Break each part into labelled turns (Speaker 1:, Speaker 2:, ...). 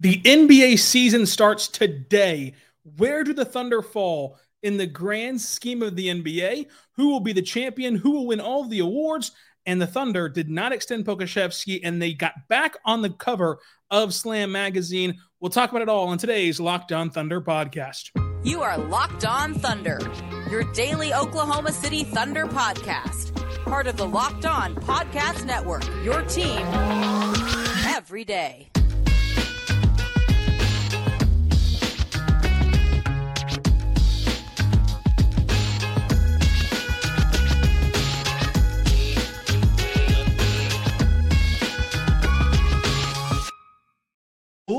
Speaker 1: The NBA season starts today. Where do the Thunder fall? in the grand scheme of the NBA, who will be the champion, who will win all the awards. And the Thunder did not extend Pokusevski, and they got back on the cover of Slam Magazine. We'll talk about it all on today's Locked On Thunder podcast.
Speaker 2: You are Locked On Thunder, your daily Oklahoma City Thunder podcast, part of the Locked On Podcast Network, your team every day.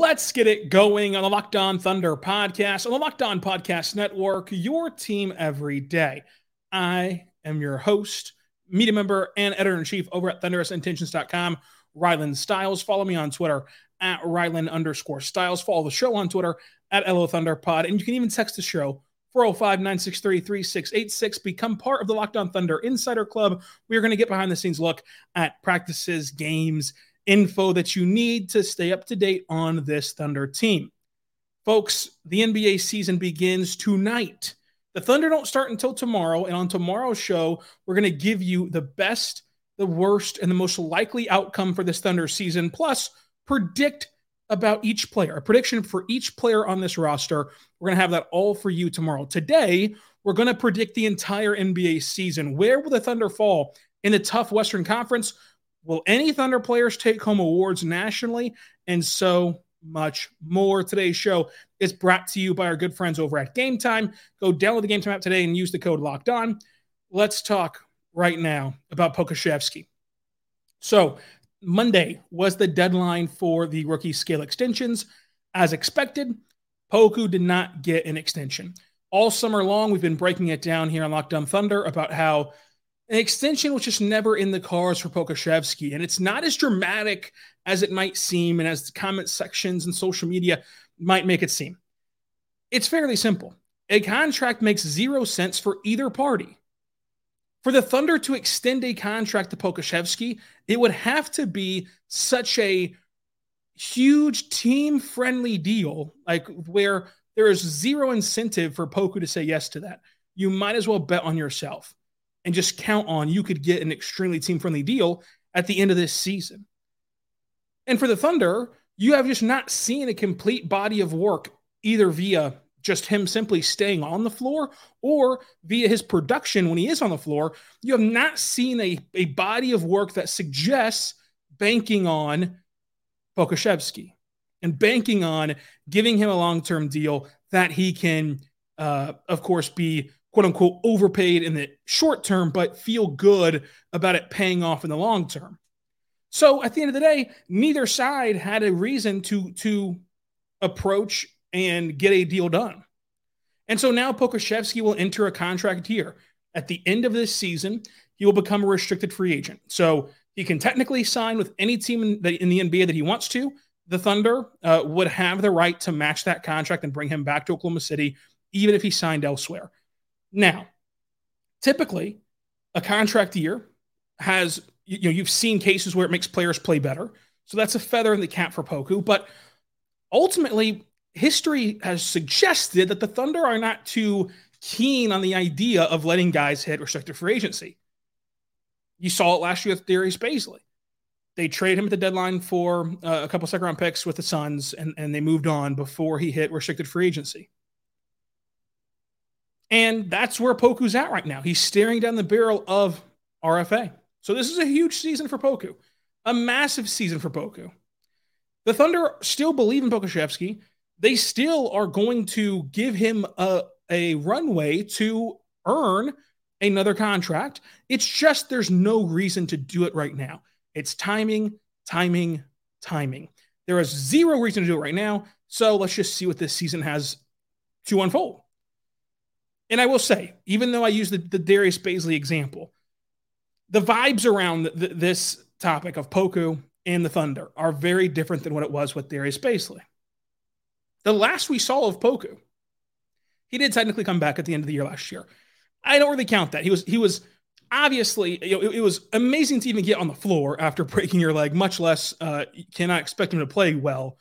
Speaker 1: Let's get it going on the Locked On Thunder podcast, on the Locked On Podcast Network, your team every day. I am your host, media member, and editor in chief over at thunderousintentions.com, Rylan Stiles. Follow me on Twitter at Rylan underscore Stiles. Follow the show on Twitter at LO Thunder Pod. And you can even text the show 405 963 3686. Become part of the Locked On Thunder Insider Club. We are going to get behind the scenes look at practices, games, info that you need to stay up to date on this Thunder team. Folks, the NBA season begins tonight. The Thunder don't start until tomorrow. And on tomorrow's show, we're going to give you the best, the worst, and the most likely outcome for this Thunder season, plus predict about each player, a prediction for each player on this roster. We're going to have that all for you tomorrow. Today, we're going to predict the entire NBA season. Where will the Thunder fall in the tough Western Conference? Will any Thunder players take home awards nationally? And so much more. Today's show is brought to you by our good friends over at Game Time. Go download the Game Time app today and use the code Locked On. Let's talk right now about Pokusevski. So, Monday was the deadline for the rookie scale extensions. As expected, Poku did not get an extension. All summer long, we've been breaking it down here on Locked On Thunder about how an extension was just never in the cards for Pokusevski. And it's not as dramatic as it might seem and as the comment sections and social media might make it seem. It's fairly simple. A contract makes zero sense for either party. For the Thunder to extend a contract to Pokusevski, it would have to be such a huge team friendly deal, like where there is zero incentive for Poku to say yes to that. You might as well bet on yourself and just count on you could get an extremely team friendly deal at the end of this season. And for the Thunder, you have just not seen a complete body of work either via just him simply staying on the floor or via his production when he is on the floor. You have not seen a, a body of work that suggests banking on Pokusevski and banking on giving him a long term deal that he can, uh, of course, be quote unquote overpaid in the short term, but feel good about it paying off in the long term. So at the end of the day, neither side had a reason to to approach and get a deal done. And so now Pokusevski will enter a contract here. At the end of this season, he will become a restricted free agent. So he can technically sign with any team in the, in the NBA that he wants to. The Thunder uh, would have the right to match that contract and bring him back to Oklahoma City, even if he signed elsewhere. Now, typically, a contract year has, you know, you've seen cases where it makes players play better. So that's a feather in the cap for Poku. But ultimately, history has suggested that the Thunder are not too keen on the idea of letting guys hit restricted free agency. You saw it last year with Darius Bazley. they traded him at the deadline for uh, a couple second round picks with the Suns, and, and they moved on before he hit restricted free agency. And that's where Poku's at right now. He's staring down the barrel of RFA. So this is a huge season for Poku, a massive season for Poku. The Thunder still believe in Pokusevski. They still are going to give him a, a runway to earn another contract. It's just there's no reason to do it right now. It's timing, timing, timing. There is zero reason to do it right now. So let's just see what this season has to unfold. And I will say, even though I use the, the Darius Bazley example, the vibes around the, this topic of Poku and the Thunder are very different than what it was with Darius Bazley. The last we saw of Poku, he did technically come back at the end of the year last year. I don't really count that. He was he was obviously you know, it, it, was amazing to even get on the floor after breaking your leg. Much less uh, cannot expect him to play well.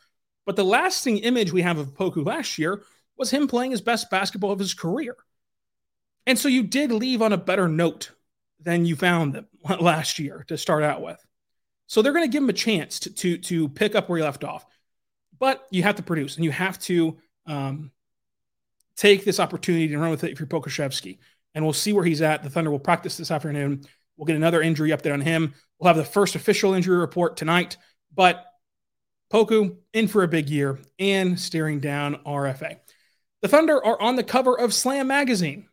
Speaker 1: But the lasting image we have of Poku last year was him playing his best basketball of his career. And so you did leave on a better note than you found them last year to start out with. So they're going to give him a chance to, to, to pick up where he left off. But you have to produce and you have to um, take this opportunity and run with it if you're Pokusevski. And we'll see where he's at. The Thunder will practice this afternoon. We'll get another injury update on him. We'll have the first official injury report tonight. But Poku in for a big year and staring down RFA. The Thunder are on the cover of Slam magazine.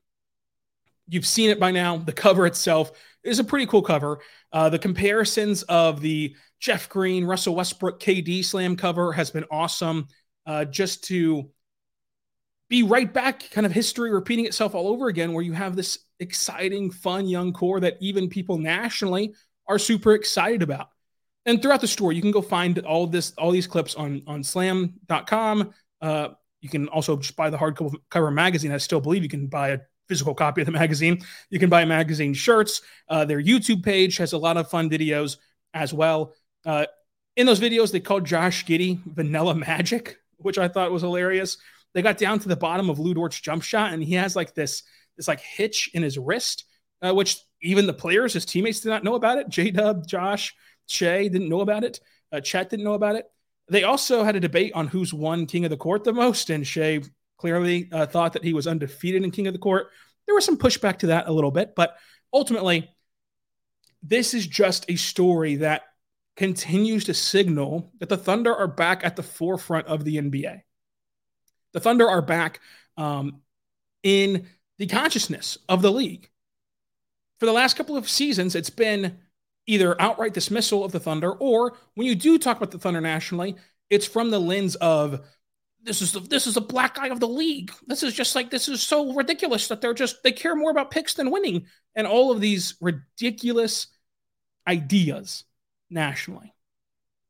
Speaker 1: You've seen it by now. The cover itself is a pretty cool cover. Uh, the comparisons of the Jeff Green, Russell Westbrook, KD slam cover has been awesome. Uh, just to be right back, kind of history repeating itself all over again, where you have this exciting, fun young core that even people nationally are super excited about. And throughout the store, you can go find all this, all these clips on on slam.com. Uh, you can also just buy the hardcover cover magazine. I still believe you can buy a physical copy of the magazine. You can buy magazine shirts. Uh, their YouTube page has a lot of fun videos as well. Uh, in those videos, they called Josh Giddey Vanilla Magic, which I thought was hilarious. They got down to the bottom of Lu Dort's jump shot, and he has like this this like hitch in his wrist, uh, which even the players, his teammates, did not know about it. J Dub, Josh, Shai didn't know about it. Uh, Chet didn't know about it. They also had a debate on who's won King of the Court the most, and Shai clearly uh, thought that he was undefeated in King of the Court. There was some pushback to that a little bit, but ultimately, this is just a story that continues to signal that the Thunder are back at the forefront of the NBA. The Thunder are back um, in the consciousness of the league. For the last couple of seasons, it's been either outright dismissal of the Thunder, or when you do talk about the Thunder nationally, it's from the lens of this is the, this is the black eye of the league. This is just like this is so ridiculous that they're just they care more about picks than winning, and all of these ridiculous ideas nationally.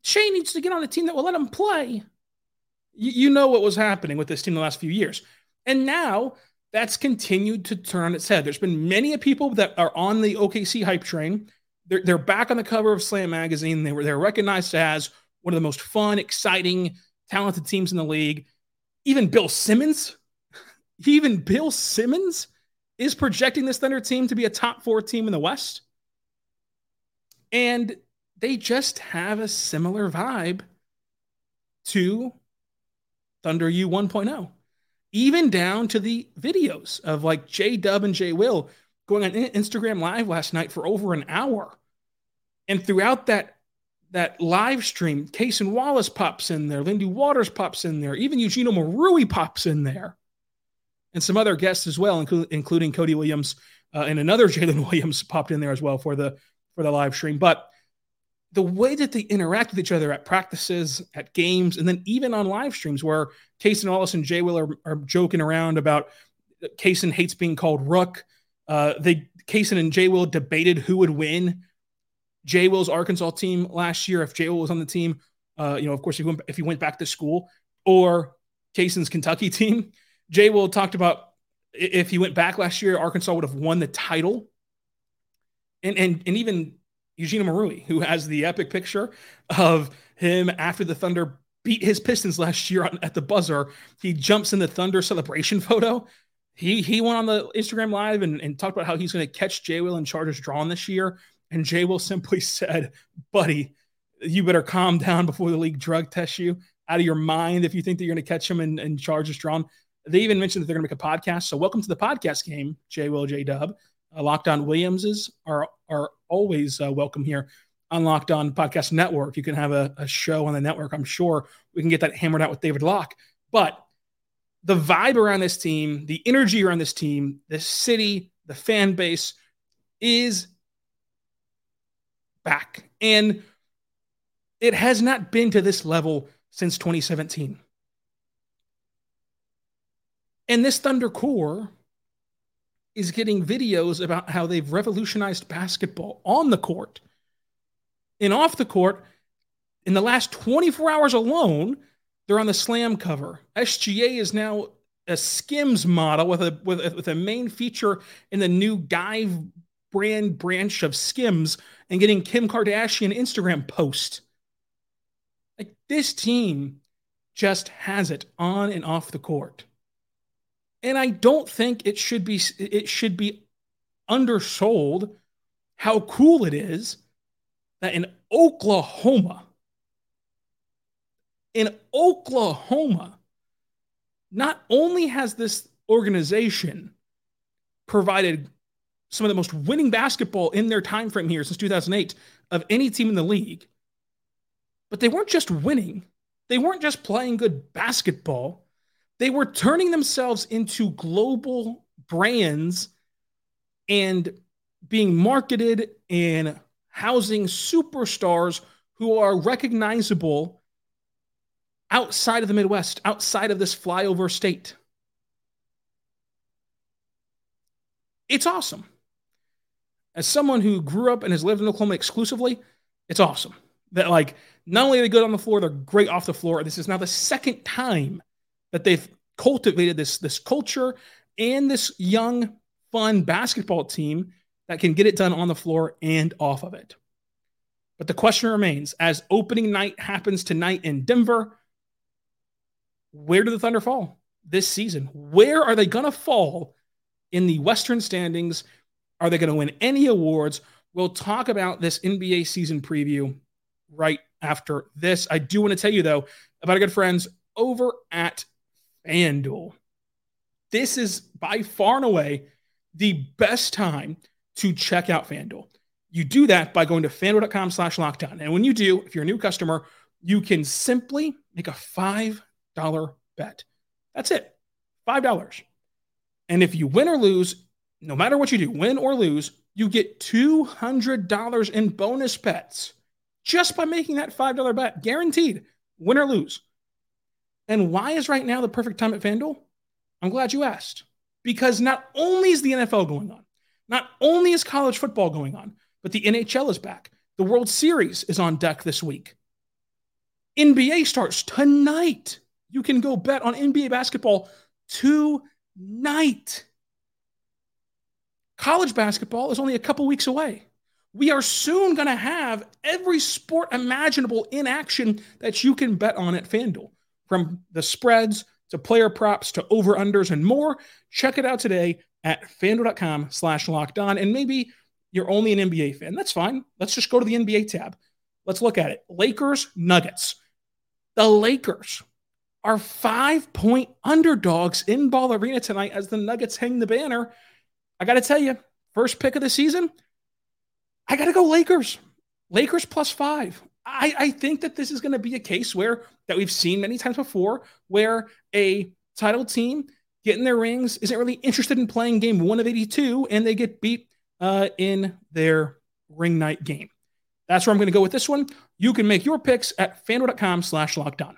Speaker 1: Shai needs to get on a team that will let him play. You, you know what was happening with this team the last few years, and now that's continued to turn its head. There's been many people that are on the OKC hype train. They're, they're back on the cover of Slam magazine. They were they're recognized as one of the most fun, exciting talented teams in the league. Even Bill Simmons, even Bill Simmons is projecting this Thunder team to be a top four team in the West. And they just have a similar vibe to Thunder U 1.0, even down to the videos of like J Dub and J Will going on Instagram Live last night for over an hour. And throughout that that live stream, Cason Wallace pops in there, Lindy Waters pops in there, even Eugene Omoruyi pops in there, and some other guests as well, including, including Cody Williams uh, and another Jalen Williams popped in there as well for the for the live stream. But the way that they interact with each other at practices, at games, and then even on live streams where Cason Wallace and Jay Will are, are joking around about Cason hates being called Rook. Uh, they Cason and Jay Will debated who would win Jay Will's Arkansas team last year, if Jay Will was on the team, uh, you know, of course, if he, went, if he went back to school, or Cason's Kentucky team, Jay Will talked about if he went back last year, Arkansas would have won the title. And and and even Eugene Omoruyi, who has the epic picture of him after the Thunder beat his Pistons last year at the buzzer, he jumps in the Thunder celebration photo. He he went on the Instagram live and, and talked about how he's going to catch Jay Will and charges drawn this year. And Jay Will simply said, buddy, you better calm down before the league drug tests you out of your mind if you think that you're going to catch them and, and charges drawn. They even mentioned that they're going to make a podcast. So welcome to the podcast game, J Will J Dub. Uh, Locked On Williamses are are always uh, welcome here on Locked On Podcast Network. You can have a, a show on the network. I'm sure we can get that hammered out with David Locke. But the vibe around this team, the energy around this team, the city, the fan base is back. And it has not been to this level since 2017. And this Thunder core is getting videos about how they've revolutionized basketball on the court and off the court. In the last 24 hours alone, they're on the slam cover. SGA is now a Skims model with a with a, with a main feature in the new Guy brand branch of Skims and getting Kim Kardashian Instagram post. Like this team just has it on and off the court. And I don't think it should be it should be undersold how cool it is that in Oklahoma in Oklahoma, not only has this organization provided some of the most winning basketball in their time frame here since 2008 of any team in the league, but they weren't just winning. They weren't just playing good basketball. They were turning themselves into global brands and being marketed and housing superstars who are recognizable outside of the Midwest, outside of this flyover state. It's awesome. As someone who grew up and has lived in Oklahoma exclusively, it's awesome that like not only are they good on the floor, they're great off the floor. This is now the second time that they've cultivated this this culture and this young, fun basketball team that can get it done on the floor and off of it. But the question remains as opening night happens tonight in Denver, where do the Thunder fall this season? Where are they to fall in the Western standings? Are they going to win any awards? We'll talk about this NBA season preview right after this. I do want to tell you, though, about our good friends over at FanDuel. This is by far and away the best time to check out FanDuel. You do that by going to fanduel.com slash locked on. And when you do, if you're a new customer, you can simply make a five dollar bet. That's it. $5. And if you win or lose, no matter what you do, win or lose, you get $200 in bonus bets just by making that $5 bet, guaranteed, win or lose. And why is right now the perfect time at FanDuel? I'm glad you asked. Because not only is the NFL going on, not only is college football going on, but the NHL is back. The World Series is on deck this week. NBA starts tonight. You can go bet on NBA basketball tonight. College basketball is only a couple weeks away. We are soon going to have every sport imaginable in action that you can bet on at FanDuel, from the spreads to player props to over unders and more. Check it out today at fanduel.com slash locked on. And maybe you're only an NBA fan. That's fine. Let's just go to the NBA tab. Let's look at it. Lakers, Nuggets. The Lakers are five point underdogs in Ball Arena tonight as the Nuggets hang the banner. I got to tell you, first pick of the season, I got to go Lakers. Lakers plus five. I, I think that this is going to be a case where that we've seen many times before, where a title team getting their rings isn't really interested in playing game one of 82 and they get beat uh, in their ring night game. That's where I'm going to go with this one. You can make your picks at fanduel.com slash locked on.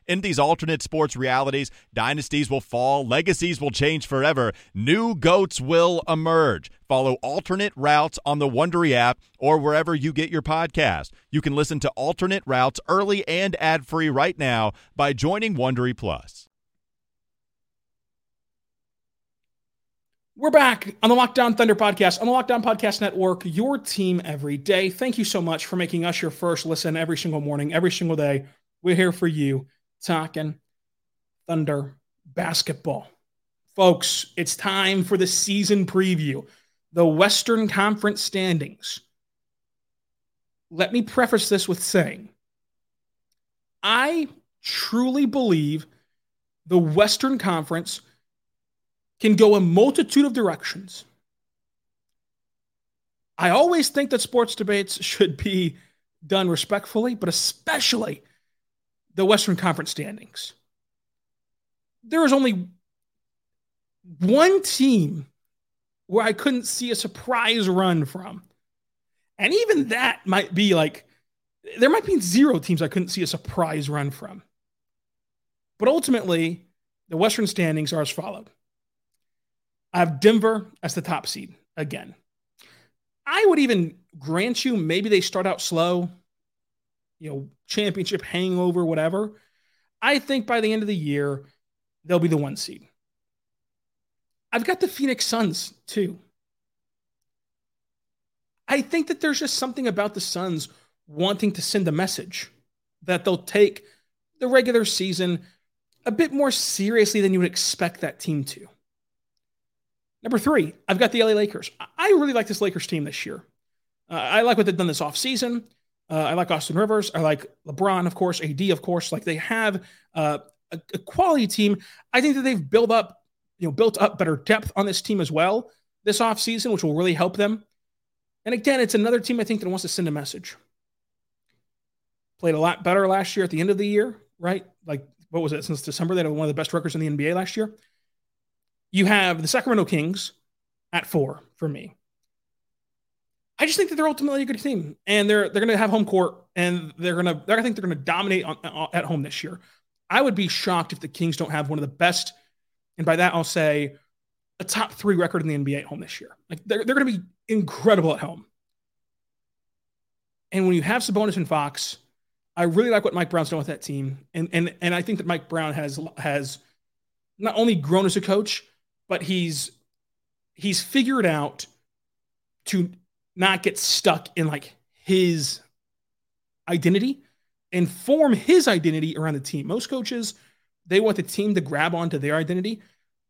Speaker 3: In these alternate sports realities, dynasties will fall, legacies will change forever, new goats will emerge. Follow alternate routes on the Wondery app or wherever you get your podcast. You can listen to alternate routes early and ad free right now by joining Wondery Plus.
Speaker 1: We're back on the Locked On Thunder podcast, on the Locked On Podcast Network, your team every day. Thank you so much for making us your first listen every single morning, every single day. We're here for you talking Thunder basketball. Folks, it's time for the season preview, the Western Conference standings. Let me preface this with saying I truly believe the Western Conference can go a multitude of directions. I always think that sports debates should be done respectfully, but especially the Western Conference standings. There is only one team where I couldn't see a surprise run from. And even that might be like, there might be zero teams I couldn't see a surprise run from. But ultimately, the Western standings are as followed I have Denver as the top seed again. I would even grant you maybe they start out slow, you know, championship hangover, whatever. I think by the end of the year, they'll be the one seed. I've got the Phoenix Suns too. I think that there's just something about the Suns wanting to send a message that they'll take the regular season a bit more seriously than you would expect that team to. Number three, I've got the LA Lakers. I really like this Lakers team this year. Uh, I like what they've done this offseason. Uh, I like Austin Rivers. I like LeBron, of course, AD, of course. Like they have uh, a, a, quality team. I think that they've built up, you know, built up better depth on this team as well this offseason, which will really help them. And again, it's another team I think that wants to send a message. Played a lot better last year at the end of the year, right? Like, what was it? Since December, they had one of the best records in the NBA last year. You have the Sacramento Kings at four for me. I just think that they're ultimately a good team, and they're they're going to have home court, and they're going to. I think they're going to dominate on, on, at home this year. I would be shocked if the Kings don't have one of the best, and by that I'll say a top three record in the NBA at home this year. Like they're they're going to be incredible at home. And when you have Sabonis and Fox, I really like what Mike Brown's done with that team, and and and I think that Mike Brown has has not only grown as a coach, but he's he's figured out to not get stuck in like his identity and form his identity around the team. Most coaches, they want the team to grab onto their identity.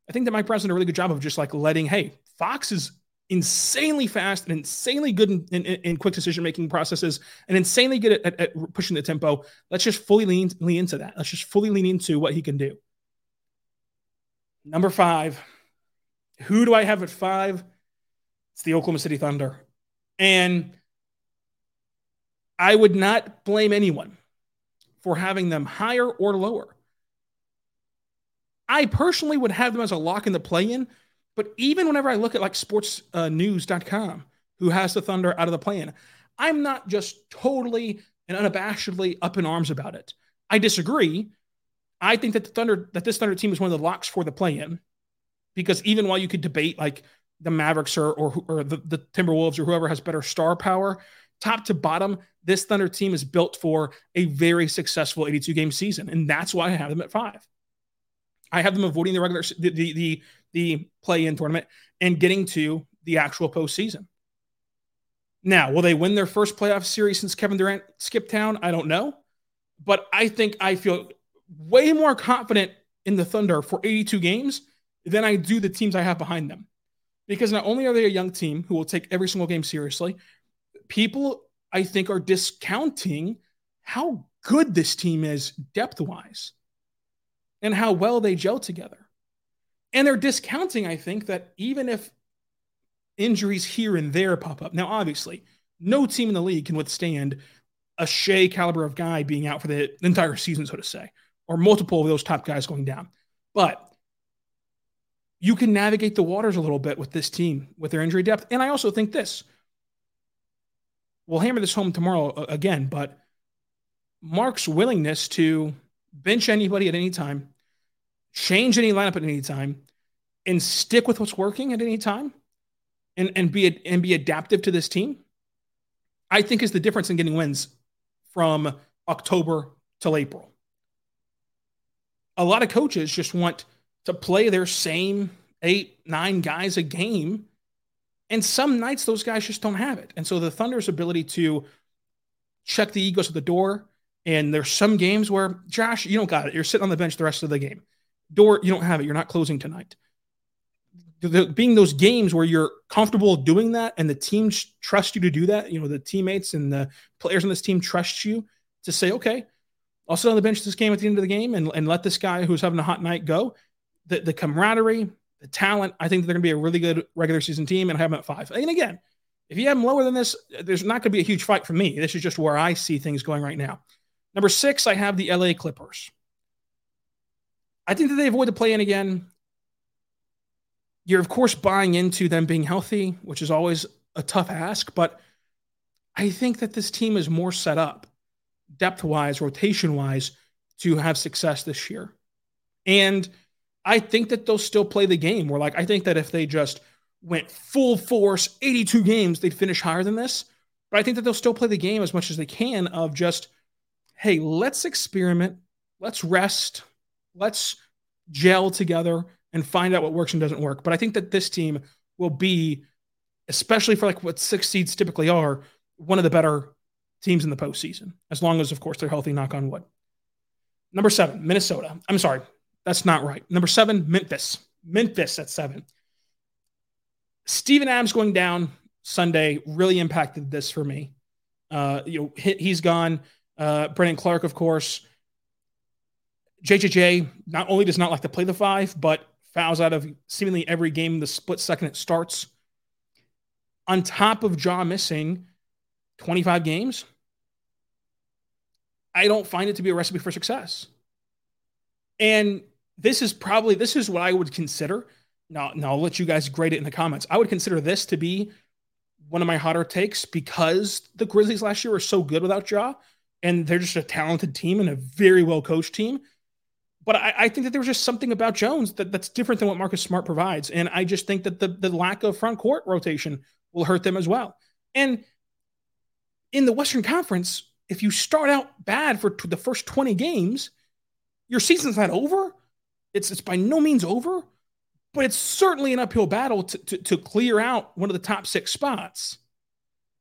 Speaker 1: I think that Mike Brown's done a really good job of just like letting, hey, Fox is insanely fast and insanely good in, in, in quick decision making processes and insanely good at, at, at, pushing the tempo. Let's just fully lean, lean into that. Let's just fully lean into what he can do. Number five, who do I have at five? It's the Oklahoma City Thunder. And I would not blame anyone for having them higher or lower. I personally would have them as a lock in the play in, but even whenever I look at like sportsnews.com, who has the Thunder out of the play in, I'm not just totally and unabashedly up in arms about it. I disagree. I think that the Thunder, that this Thunder team is one of the locks for the play in because even while you could debate like the Mavericks or or, or the, the Timberwolves or whoever has better star power, top to bottom, this Thunder team is built for a very successful 82 game season, and that's why I have them at five. I have them avoiding the regular the the the, the play in tournament and getting to the actual postseason. Now, will they win their first playoff series since Kevin Durant skipped town? I don't know, but I think I feel way more confident in the Thunder for 82 games than I do the teams I have behind them. Because not only are they a young team who will take every single game seriously, people I think are discounting how good this team is depth wise and how well they gel together. And they're discounting, I think, that even if injuries here and there pop up, now obviously, no team in the league can withstand a Shai caliber of guy being out for the entire season, so to say, or multiple of those top guys going down. But you can navigate the waters a little bit with this team with their injury depth. And I also think this we'll hammer this home tomorrow uh, again, but Mark's willingness to bench anybody at any time, change any lineup at any time, and stick with what's working at any time and, and be and be adaptive to this team, I think is the difference in getting wins from October till April. A lot of coaches just want to play their same eight, nine guys a game. And some nights those guys just don't have it. And so the Thunder's ability to check the egos at the door. And there's some games where, Josh, you don't got it. You're sitting on the bench the rest of the game. Dort, you don't have it. You're not closing tonight the, being those games where you're comfortable doing that and the team trust you to do that, you know, the teammates and the players on this team trust you to say, okay, I'll sit on the bench this game at the end of the game and, and let this guy who's having a hot night go. The, the camaraderie, the talent, I think they're going to be a really good regular season team and I have them at five. And again, if you have them lower than this, there's not going to be a huge fight for me. This is just where I see things going right now. Number six, I have the LA Clippers. I think that they avoid the play in again. You're, of course, buying into them being healthy, which is always a tough ask. But I think that this team is more set up, depth wise, rotation wise, to have success this year. And I think that they'll still play the game. Where, like, I think that if they just went full force, 82 games, they'd finish higher than this. But I think that they'll still play the game as much as they can of just, hey, let's experiment, let's rest, let's gel together and find out what works and doesn't work. But I think that this team will be, especially for like what six seeds typically are, one of the better teams in the postseason, as long as, of course, they're healthy, knock on wood. Number seven, Minnesota. I'm sorry, that's not right. Number seven, Memphis. Memphis at seven. Steven Adams going down Sunday really impacted this for me. Uh, you know, he's gone. Uh, Brandon Clarke, of course. JJJ not only does not like to play the five, but fouls out of seemingly every game the split second it starts. On top of Ja missing 25 games, I don't find it to be a recipe for success. And this is probably this is what I would consider. Now, now I'll let you guys grade it in the comments. I would consider this to be one of my hotter takes because the Grizzlies last year were so good without Ja, and they're just a talented team and a very well coached team but I, I, think that there was just something about Jones that, that's different than what Marcus Smart provides. And I just think that the, the lack of front court rotation will hurt them as well. And in the Western Conference, if you start out bad for t- the first 20 games, your season's not over. It's, it's by no means over, but it's certainly an uphill battle to, to, to clear out one of the top six spots.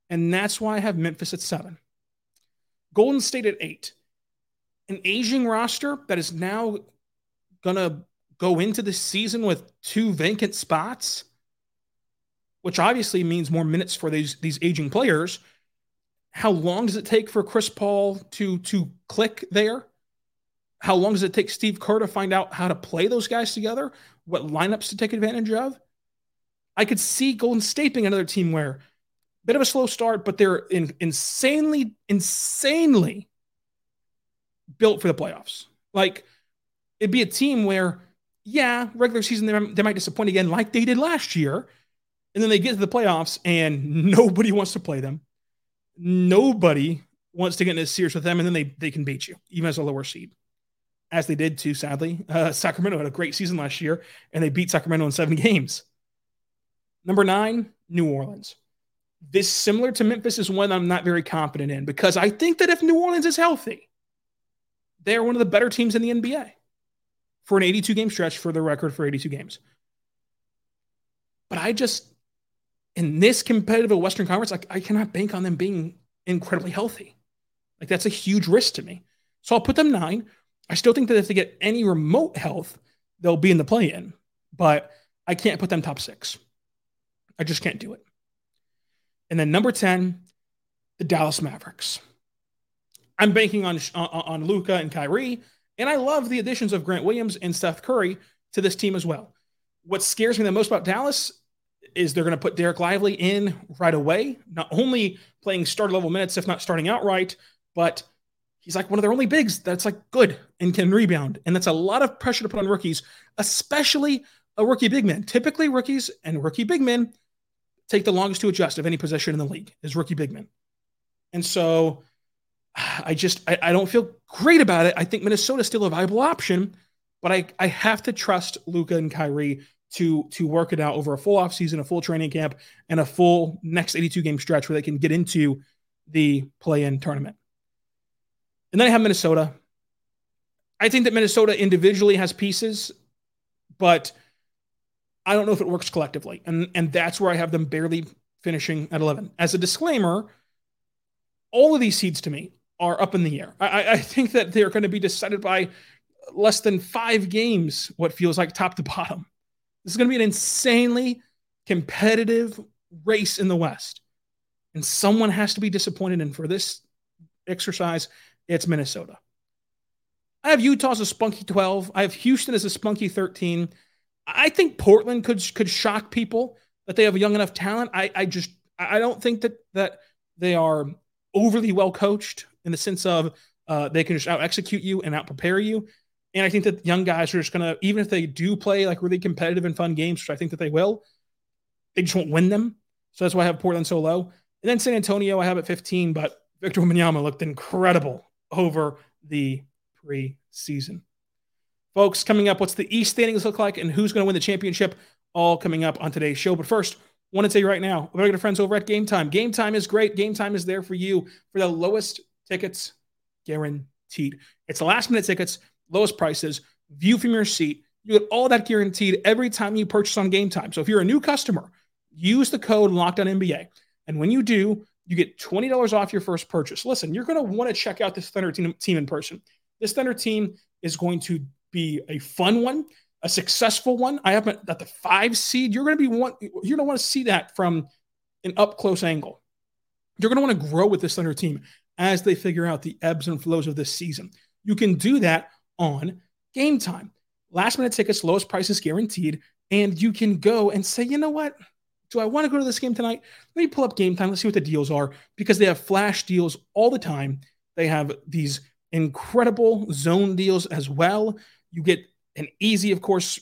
Speaker 1: And that's why I have Memphis at seven. Golden State at eight an aging roster that is now going to go into the season with two vacant spots, which obviously means more minutes for these these aging players. How long does it take for Chris Paul to to click there? How long does it take Steve Kerr to find out how to play those guys together? What lineups to take advantage of? I could see Golden State being another team where bit of a slow start, but they're in, insanely, insanely built for the playoffs. Like it'd be a team where, yeah, regular season they, they might disappoint again, like they did last year, and then they get to the playoffs and nobody wants to play them. Nobody wants to get in a series with them, and then they they can beat you even as a lower seed, as they did too. Sadly, uh, Sacramento had a great season last year, and they beat Sacramento in seven games. Number nine, New Orleans. This similar to Memphis is one I'm not very confident in because I think that if New Orleans is healthy, they are one of the better teams in the NBA for an 82 game stretch for the record for 82 games. But I just, in this competitive Western Conference, like I cannot bank on them being incredibly healthy. Like that's a huge risk to me. So I'll put them nine. I still think that if they get any remote health, they'll be in the play in, but I can't put them top six. I just can't do it. And then number 10, the Dallas Mavericks. I'm banking on on, on Luka and Kyrie, and I love the additions of Grant Williams and Steph Curry to this team as well. What scares me the most about Dallas is they're going to put Dereck Lively in right away, not only playing starter level minutes, if not starting outright, but he's like one of their only bigs that's like good and can rebound. And that's a lot of pressure to put on rookies, especially a rookie big man. Typically, rookies and rookie big men take the longest to adjust of any position in the league is rookie big men. And so I just I, I don't feel great about it. I think Minnesota's still a viable option, but I, I have to trust Luka and Kyrie to to work it out over a full offseason, a full training camp, and a full next 82 game stretch where they can get into the play-in tournament. And then I have Minnesota. I think that Minnesota individually has pieces, but I don't know if it works collectively. And and that's where I have them barely finishing at 11. As a disclaimer, all of these seeds to me are up in the air. I, I think that they're going to be decided by less than five games, what feels like top to bottom. This is going to be an insanely competitive race in the West. And someone has to be disappointed. And for this exercise, it's Minnesota. I have Utah as a spunky 12. I have Houston as a spunky 13. I think Portland could could shock people that they have a young enough talent. I, I just I don't think that that they are overly well coached in the sense of uh, they can just out execute you and out prepare you. And I think that young guys are just gonna even if they do play like really competitive and fun games, which I think that they will, they just won't win them. So that's why I have Portland so low. And then San Antonio, I have at 15, but Victor Wembanyama looked incredible over the preseason. Folks, coming up, what's the East standings look like and who's going to win the championship? All coming up on today's show. But first, want to tell you right now, going to friends over at Game Time. Game Time is great. Game Time is there for you for the lowest tickets guaranteed. It's the last minute tickets, lowest prices, view from your seat. You get all that guaranteed every time you purchase on Game Time. So if you're a new customer, use the code Locked On NBA, and when you do, you get $20 off your first purchase. Listen, you're going to want to check out this Thunder team, team in person. This Thunder team is going to be a fun one, a successful one. I have at the five seed. You're going to be one. You're going to want to see that from an up close angle. You're going to want to grow with this Thunder team as they figure out the ebbs and flows of this season. You can do that on game time. Last minute tickets, lowest prices guaranteed. And you can go and say, you know what? Do I want to go to this game tonight? Let me pull up game time. Let's see what the deals are because they have flash deals all the time. They have these incredible zone deals as well. You get an easy, of course,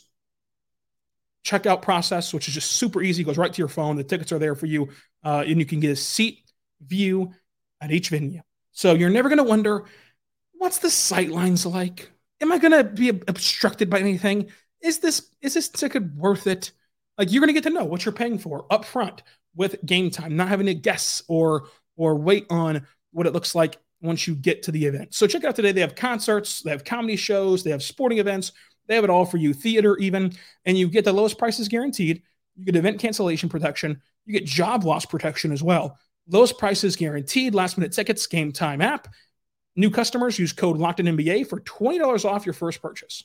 Speaker 1: checkout process, which is just super easy. It goes right to your phone. The tickets are there for you, uh, and you can get a seat view at each venue. So you're never going to wonder what's the sight lines like. Am I going to be obstructed by anything? Is this is this ticket worth it? Like you're going to get to know what you're paying for up front with game time, not having to guess or or wait on what it looks like once you get to the event. So check out today. They have concerts, they have comedy shows, they have sporting events, they have it all for you, theater even, and you get the lowest prices guaranteed. You get event cancellation protection, you get job loss protection as well. Lowest prices guaranteed, last minute tickets, game time app. New customers use code Locked in NBA for $20 off your first purchase.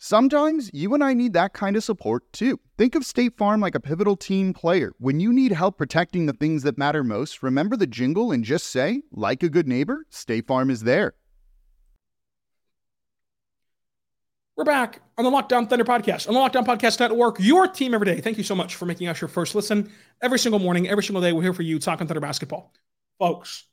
Speaker 4: Sometimes you and I need that kind of support too. Think of State Farm like a pivotal team player. When you need help protecting the things that matter most, remember the jingle and just say, like a good neighbor, State Farm is there.
Speaker 1: We're back on the Locked On Thunder podcast, on the Locked On Podcast Network, your team every day. Thank you so much for making us your first listen every single morning, every single day. We're here for you talking Thunder basketball. Folks,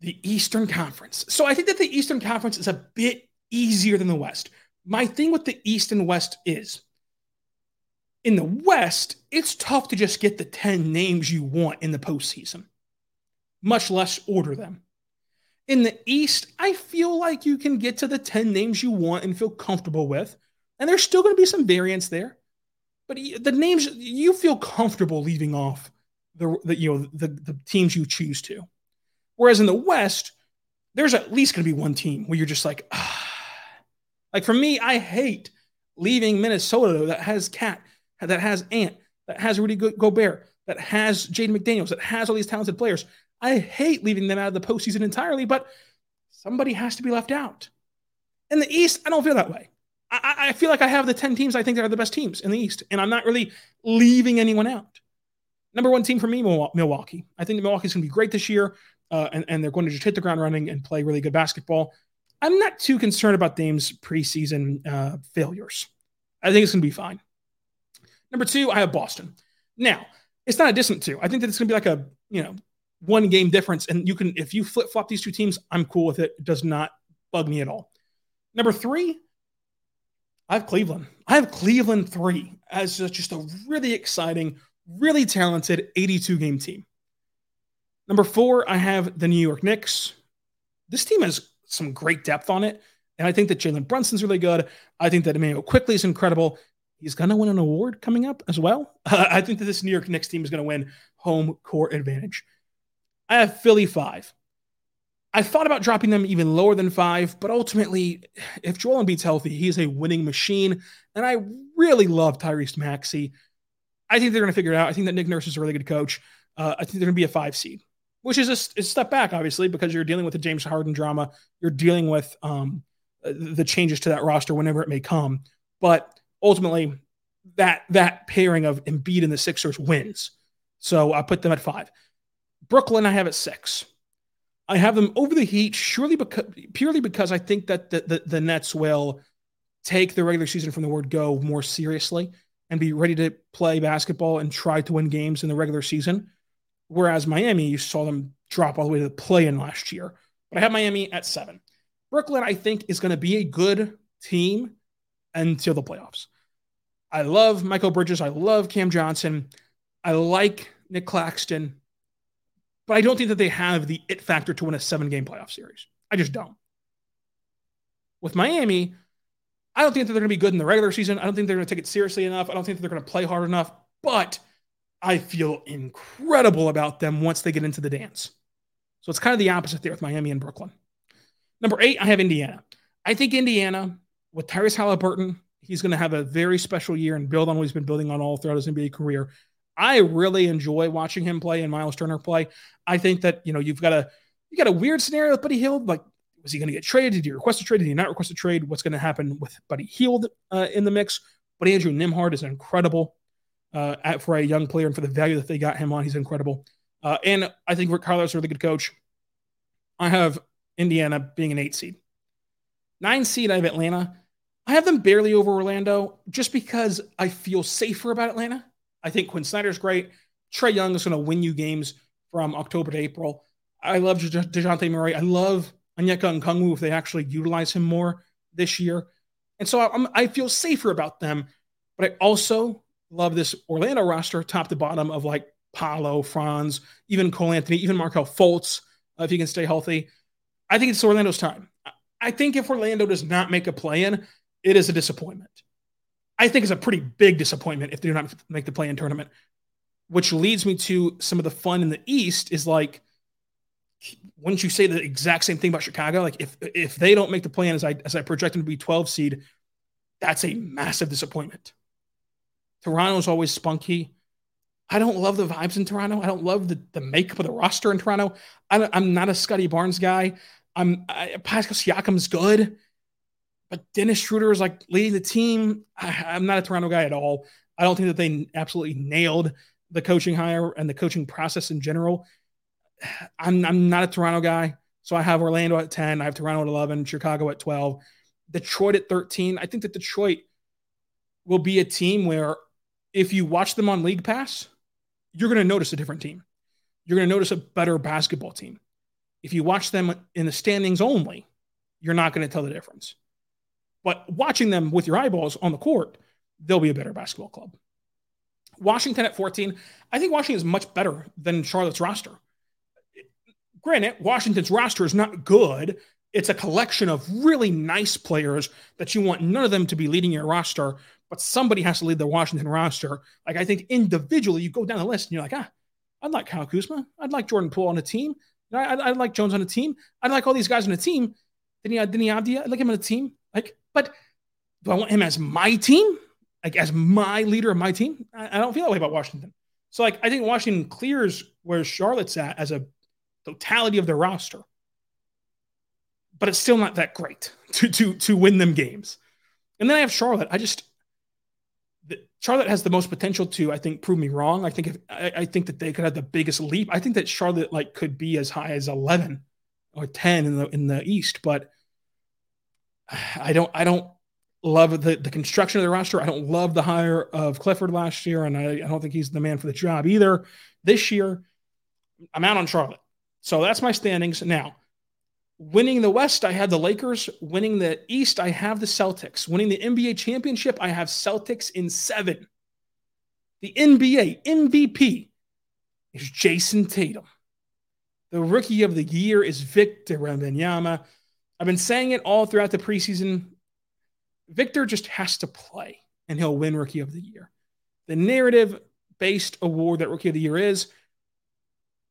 Speaker 1: the Eastern Conference. So I think that the Eastern Conference is a bit easier than the West. My thing with the East and West is in the West, it's tough to just get the 10 names you want in the postseason, much less order them. In the East, I feel like you can get to the 10 names you want and feel comfortable with. And there's still going to be some variance there. but the names you feel comfortable leaving off the, the you know the, the teams you choose to. Whereas in the West, there's at least going to be one team where you're just like, ah. Like for me, I hate leaving Minnesota that has KAT, that has Ant, that has Rudy Gobert, that has Jaden McDaniels, that has all these talented players. I hate leaving them out of the postseason entirely, but somebody has to be left out. In the East, I don't feel that way. I, I feel like I have the 10 teams I think that are the best teams in the East, and I'm not really leaving anyone out. Number one team for me, Milwaukee. I think Milwaukee's going to be great this year, uh, and, and they're going to just hit the ground running and play really good basketball. I'm not too concerned about Dame's preseason uh, failures. I think it's going to be fine. Number two, I have Boston. Now, it's not a distant two. I think that it's going to be like a you know one game difference, and you can if you flip flop these two teams, I'm cool with it. It does not bug me at all. Number three, I have Cleveland. I have Cleveland three as just a really exciting, really talented 82 game team. Number four, I have the New York Knicks. This team has some great depth on it. And I think that Jalen Brunson's really good. I think that Immanuel Quickley is incredible. He's going to win an award coming up as well. I think that this New York Knicks team is going to win home court advantage. I have Philly five. I thought about dropping them even lower than five, but ultimately, if Joel Embiid's healthy, he's a winning machine. And I really love Tyrese Maxey. I think they're going to figure it out. I think that Nick Nurse is a really good coach. Uh, I think they're going to be a five seed, which is a, a, step back, obviously, because you're dealing with the James Harden drama. You're dealing with um, the changes to that roster whenever it may come. But ultimately, that that pairing of Embiid and the Sixers wins. So I put them at five. Brooklyn, I have at six. I have them over the Heat, surely because purely because I think that the, the, the Nets will take the regular season from the word go more seriously and be ready to play basketball and try to win games in the regular season. Whereas Miami, you saw them drop all the way to the play in last year. But I have Miami at seven. Brooklyn, I think, is going to be a good team until the playoffs. I love Mikal Bridges. I love Cam Johnson. I like Nick Claxton but I don't think that they have the it factor to win a seven game playoff series. I just don't. With Miami, I don't think that they're going to be good in the regular season. I don't think they're going to take it seriously enough. I don't think that they're going to play hard enough, but I feel incredible about them once they get into the dance. So it's kind of the opposite there with Miami and Brooklyn. Number eight, I have Indiana. I think Indiana, with Tyrese Haliburton, he's going to have a very special year and build on what he's been building on all throughout his NBA career. I really enjoy watching him play and Miles Turner play. I think that you know you've got a you got a weird scenario with Buddy Hield. Like, was he going to get traded? Did he request a trade? Did he not request a trade? What's going to happen with Buddy Hield uh, in the mix? But Andrew Nembhard is incredible uh, at, for a young player and for the value that they got him on. He's incredible. Uh, and I think Rick Carlisle's a really good coach. I have Indiana being an eight seed. Nine seed, I have Atlanta. I have them barely over Orlando just because I feel safer about Atlanta. I think Quin Snyder's great. Trae Young is going to win you games from October to April. I love DeJounte Murray. I love Onyeka Okongwu if they actually utilize him more this year. And so I'm, I feel safer about them. But I also love this Orlando roster, top to bottom, of like Paolo, Franz, even Cole Anthony, even Markelle Fultz, if he can stay healthy. I think it's Orlando's time. I think if Orlando does not make a play in, it is a disappointment. I think it's a pretty big disappointment if they do not make the play-in tournament. Which leads me to some of the fun in the East is like, wouldn't you say the exact same thing about Chicago? Like if if they don't make the play-in as I as I project them to be 12 seed, that's a massive disappointment. Toronto's always spunky. I don't love the vibes in Toronto. I don't love the, the makeup of the roster in Toronto. I am not a Scottie Barnes guy. I'm I, Pascal Siakam's good. But Dennis Schroeder is like leading the team. I, am not a Toronto guy at all. I don't think that they absolutely nailed the coaching hire and the coaching process in general. I'm, I'm not a Toronto guy. So I have Orlando at 10. I have Toronto at 11, Chicago at 12, Detroit at 13. I think that Detroit will be a team where if you watch them on League Pass, you're going to notice a different team. You're going to notice a better basketball team. If you watch them in the standings only, you're not going to tell the difference. But watching them with your eyeballs on the court, they'll be a better basketball club. Washington at 14, I think Washington is much better than Charlotte's roster. Granted, Washington's roster is not good. It's a collection of really nice players that you want none of them to be leading your roster. But somebody has to lead the Washington roster. Like I think individually, you go down the list and you're like, ah, I'd like Kyle Kuzma. I'd like Jordan Poole on a team. I'd, I'd like Jones on a team. I'd like all these guys on a team. Then you Deni Avdija. I'd like him on a team. Like, but do I want him as my team? Like as my leader of my team? I, I don't feel that way about Washington. So like I think Washington clears where Charlotte's at as a totality of their roster. But it's still not that great to to to win them games. And then I have Charlotte. I just Charlotte has the most potential to, I think, prove me wrong. I think if I, I, think that they could have the biggest leap. I think that Charlotte like could be as high as eleven or ten in the in the East, but I don't I don't love the the construction of the roster. I don't love the hire of Clifford last year, and I, I don't think he's the man for the job either. This year, I'm out on Charlotte. So that's my standings now. Winning the West, I have the Lakers. Winning the East, I have the Celtics. Winning the NBA championship, I have Celtics in seven. The NBA MVP is Jayson Tatum. The rookie of the year is Victor Wembanyama. I've been saying it all throughout the preseason. Victor just has to play and he'll win rookie of the year. The narrative based award that rookie of the year is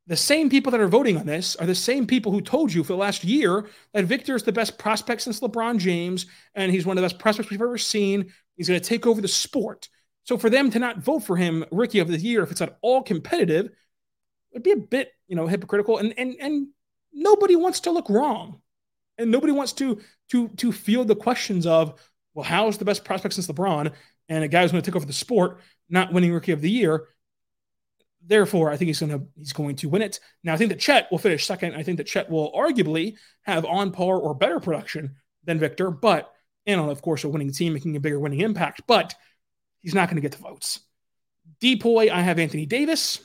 Speaker 1: the same people that are voting on this are the same people who told you for the last year that Victor is the best prospect since LeBron James, and he's one of the best prospects we've ever seen. He's going to take over the sport. So for them to not vote for him rookie of the year, if it's at all competitive, would be a bit, you know, hypocritical. And and and nobody wants to look wrong, and nobody wants to to to field the questions of, well, how's the best prospect since LeBron and a guy who's going to take over the sport not winning rookie of the year? Therefore, I think he's going to he's going to win it. Now, I think that Chet will finish second. I think that Chet will arguably have on par or better production than Victor, but and on of course a winning team making a bigger winning impact. But he's not going to get the votes. DPOY, I have Anthony Davis.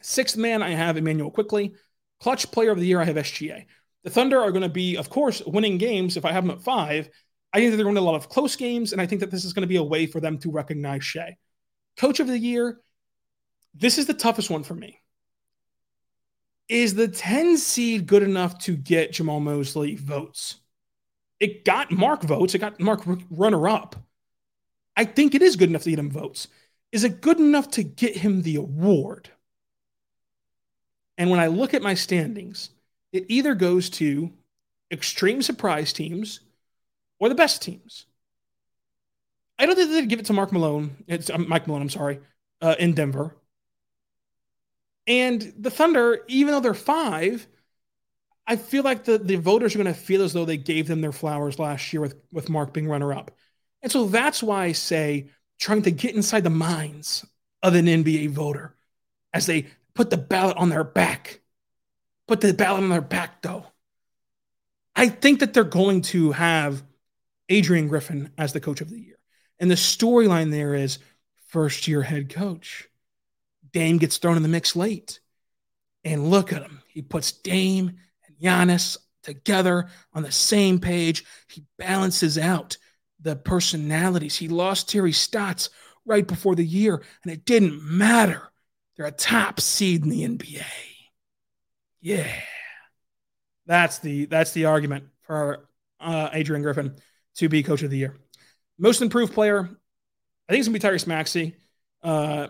Speaker 1: Sixth man, I have Immanuel Quickley. Clutch player of the year, I have SGA. The Thunder are going to be, of course, winning games if I have them at five. I think that they're going to a lot of close games, and I think that this is going to be a way for them to recognize Shai. Coach of the year, this is the toughest one for me. Is the 10 seed good enough to get Jamahl Mosley votes? It got Mark votes, it got Mark runner up. I think it is good enough to get him votes. Is it good enough to get him the award? And when I look at my standings, it either goes to extreme surprise teams or the best teams. I don't think they'd give it to Mark Malone. It's um, Mike Malone. I'm sorry, uh, in Denver. And the Thunder, even though they're five, I feel like the, the voters are going to feel as though they gave them their flowers last year with, with Mark being runner up. And so that's why I say trying to get inside the minds of an NBA voter as they put the ballot on their back. Put the ballot on their back, though. I think that they're going to have Adrian Griffin as the coach of the year. And the storyline there is first year head coach. Dame gets thrown in the mix late. And look at him. He puts Dame and Giannis together on the same page. He balances out the personalities. He lost Terry Stotts right before the year, and it didn't matter. They're a top seed in the NBA. Yeah. That's the that's the argument for uh, Adrian Griffin to be coach of the year. Most improved player, I think it's gonna be Tyrese Maxey. Uh,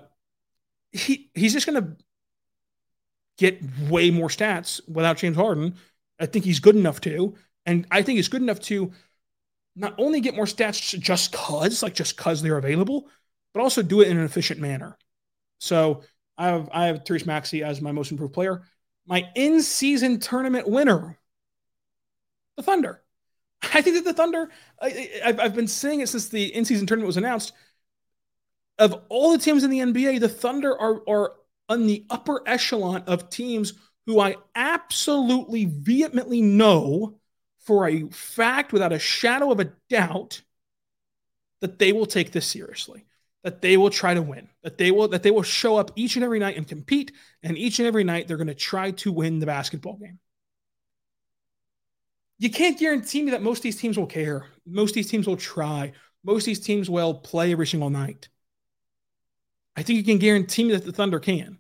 Speaker 1: he he's just going to get way more stats without James Harden. I think he's good enough to, and I think he's good enough to not only get more stats just cause, like just cause they're available, but also do it in an efficient manner. So I have I have Tyrese Maxey as my most improved player. My in-season tournament winner, the Thunder. I think that the Thunder. I, have been saying it since the in-season tournament was announced of all the teams in the NBA, the Thunder are, are on the upper echelon of teams who I absolutely vehemently know for a fact, without a shadow of a doubt, that they will take this seriously, that they will try to win, that they will that they will show up each and every night and compete, and each and every night they're going to try to win the basketball game. You can't guarantee me that most of these teams will care. Most of these teams will try. Most of these teams will play every single night. I think you can guarantee me that the Thunder can.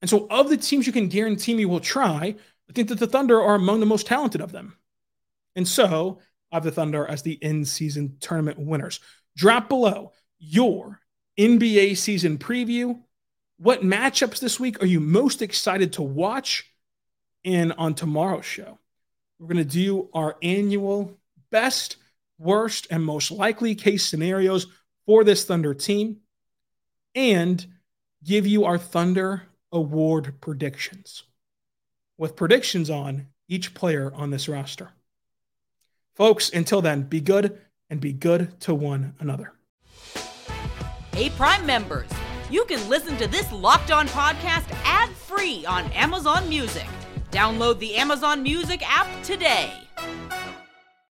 Speaker 1: And so, of the teams you can guarantee me will try, I think that the Thunder are among the most talented of them. And so, I have the Thunder as the in season tournament winners. Drop below your NBA season preview. What matchups this week are you most excited to watch? And on tomorrow's show, we're going to do our annual best, worst, and most likely case scenarios for this Thunder team and give you our Thunder Award predictions with predictions on each player on this roster. Folks, until then, be good and be good to one another.
Speaker 2: Hey, Prime members, you can listen to this locked on podcast ad free on Amazon Music. Download the Amazon Music app today.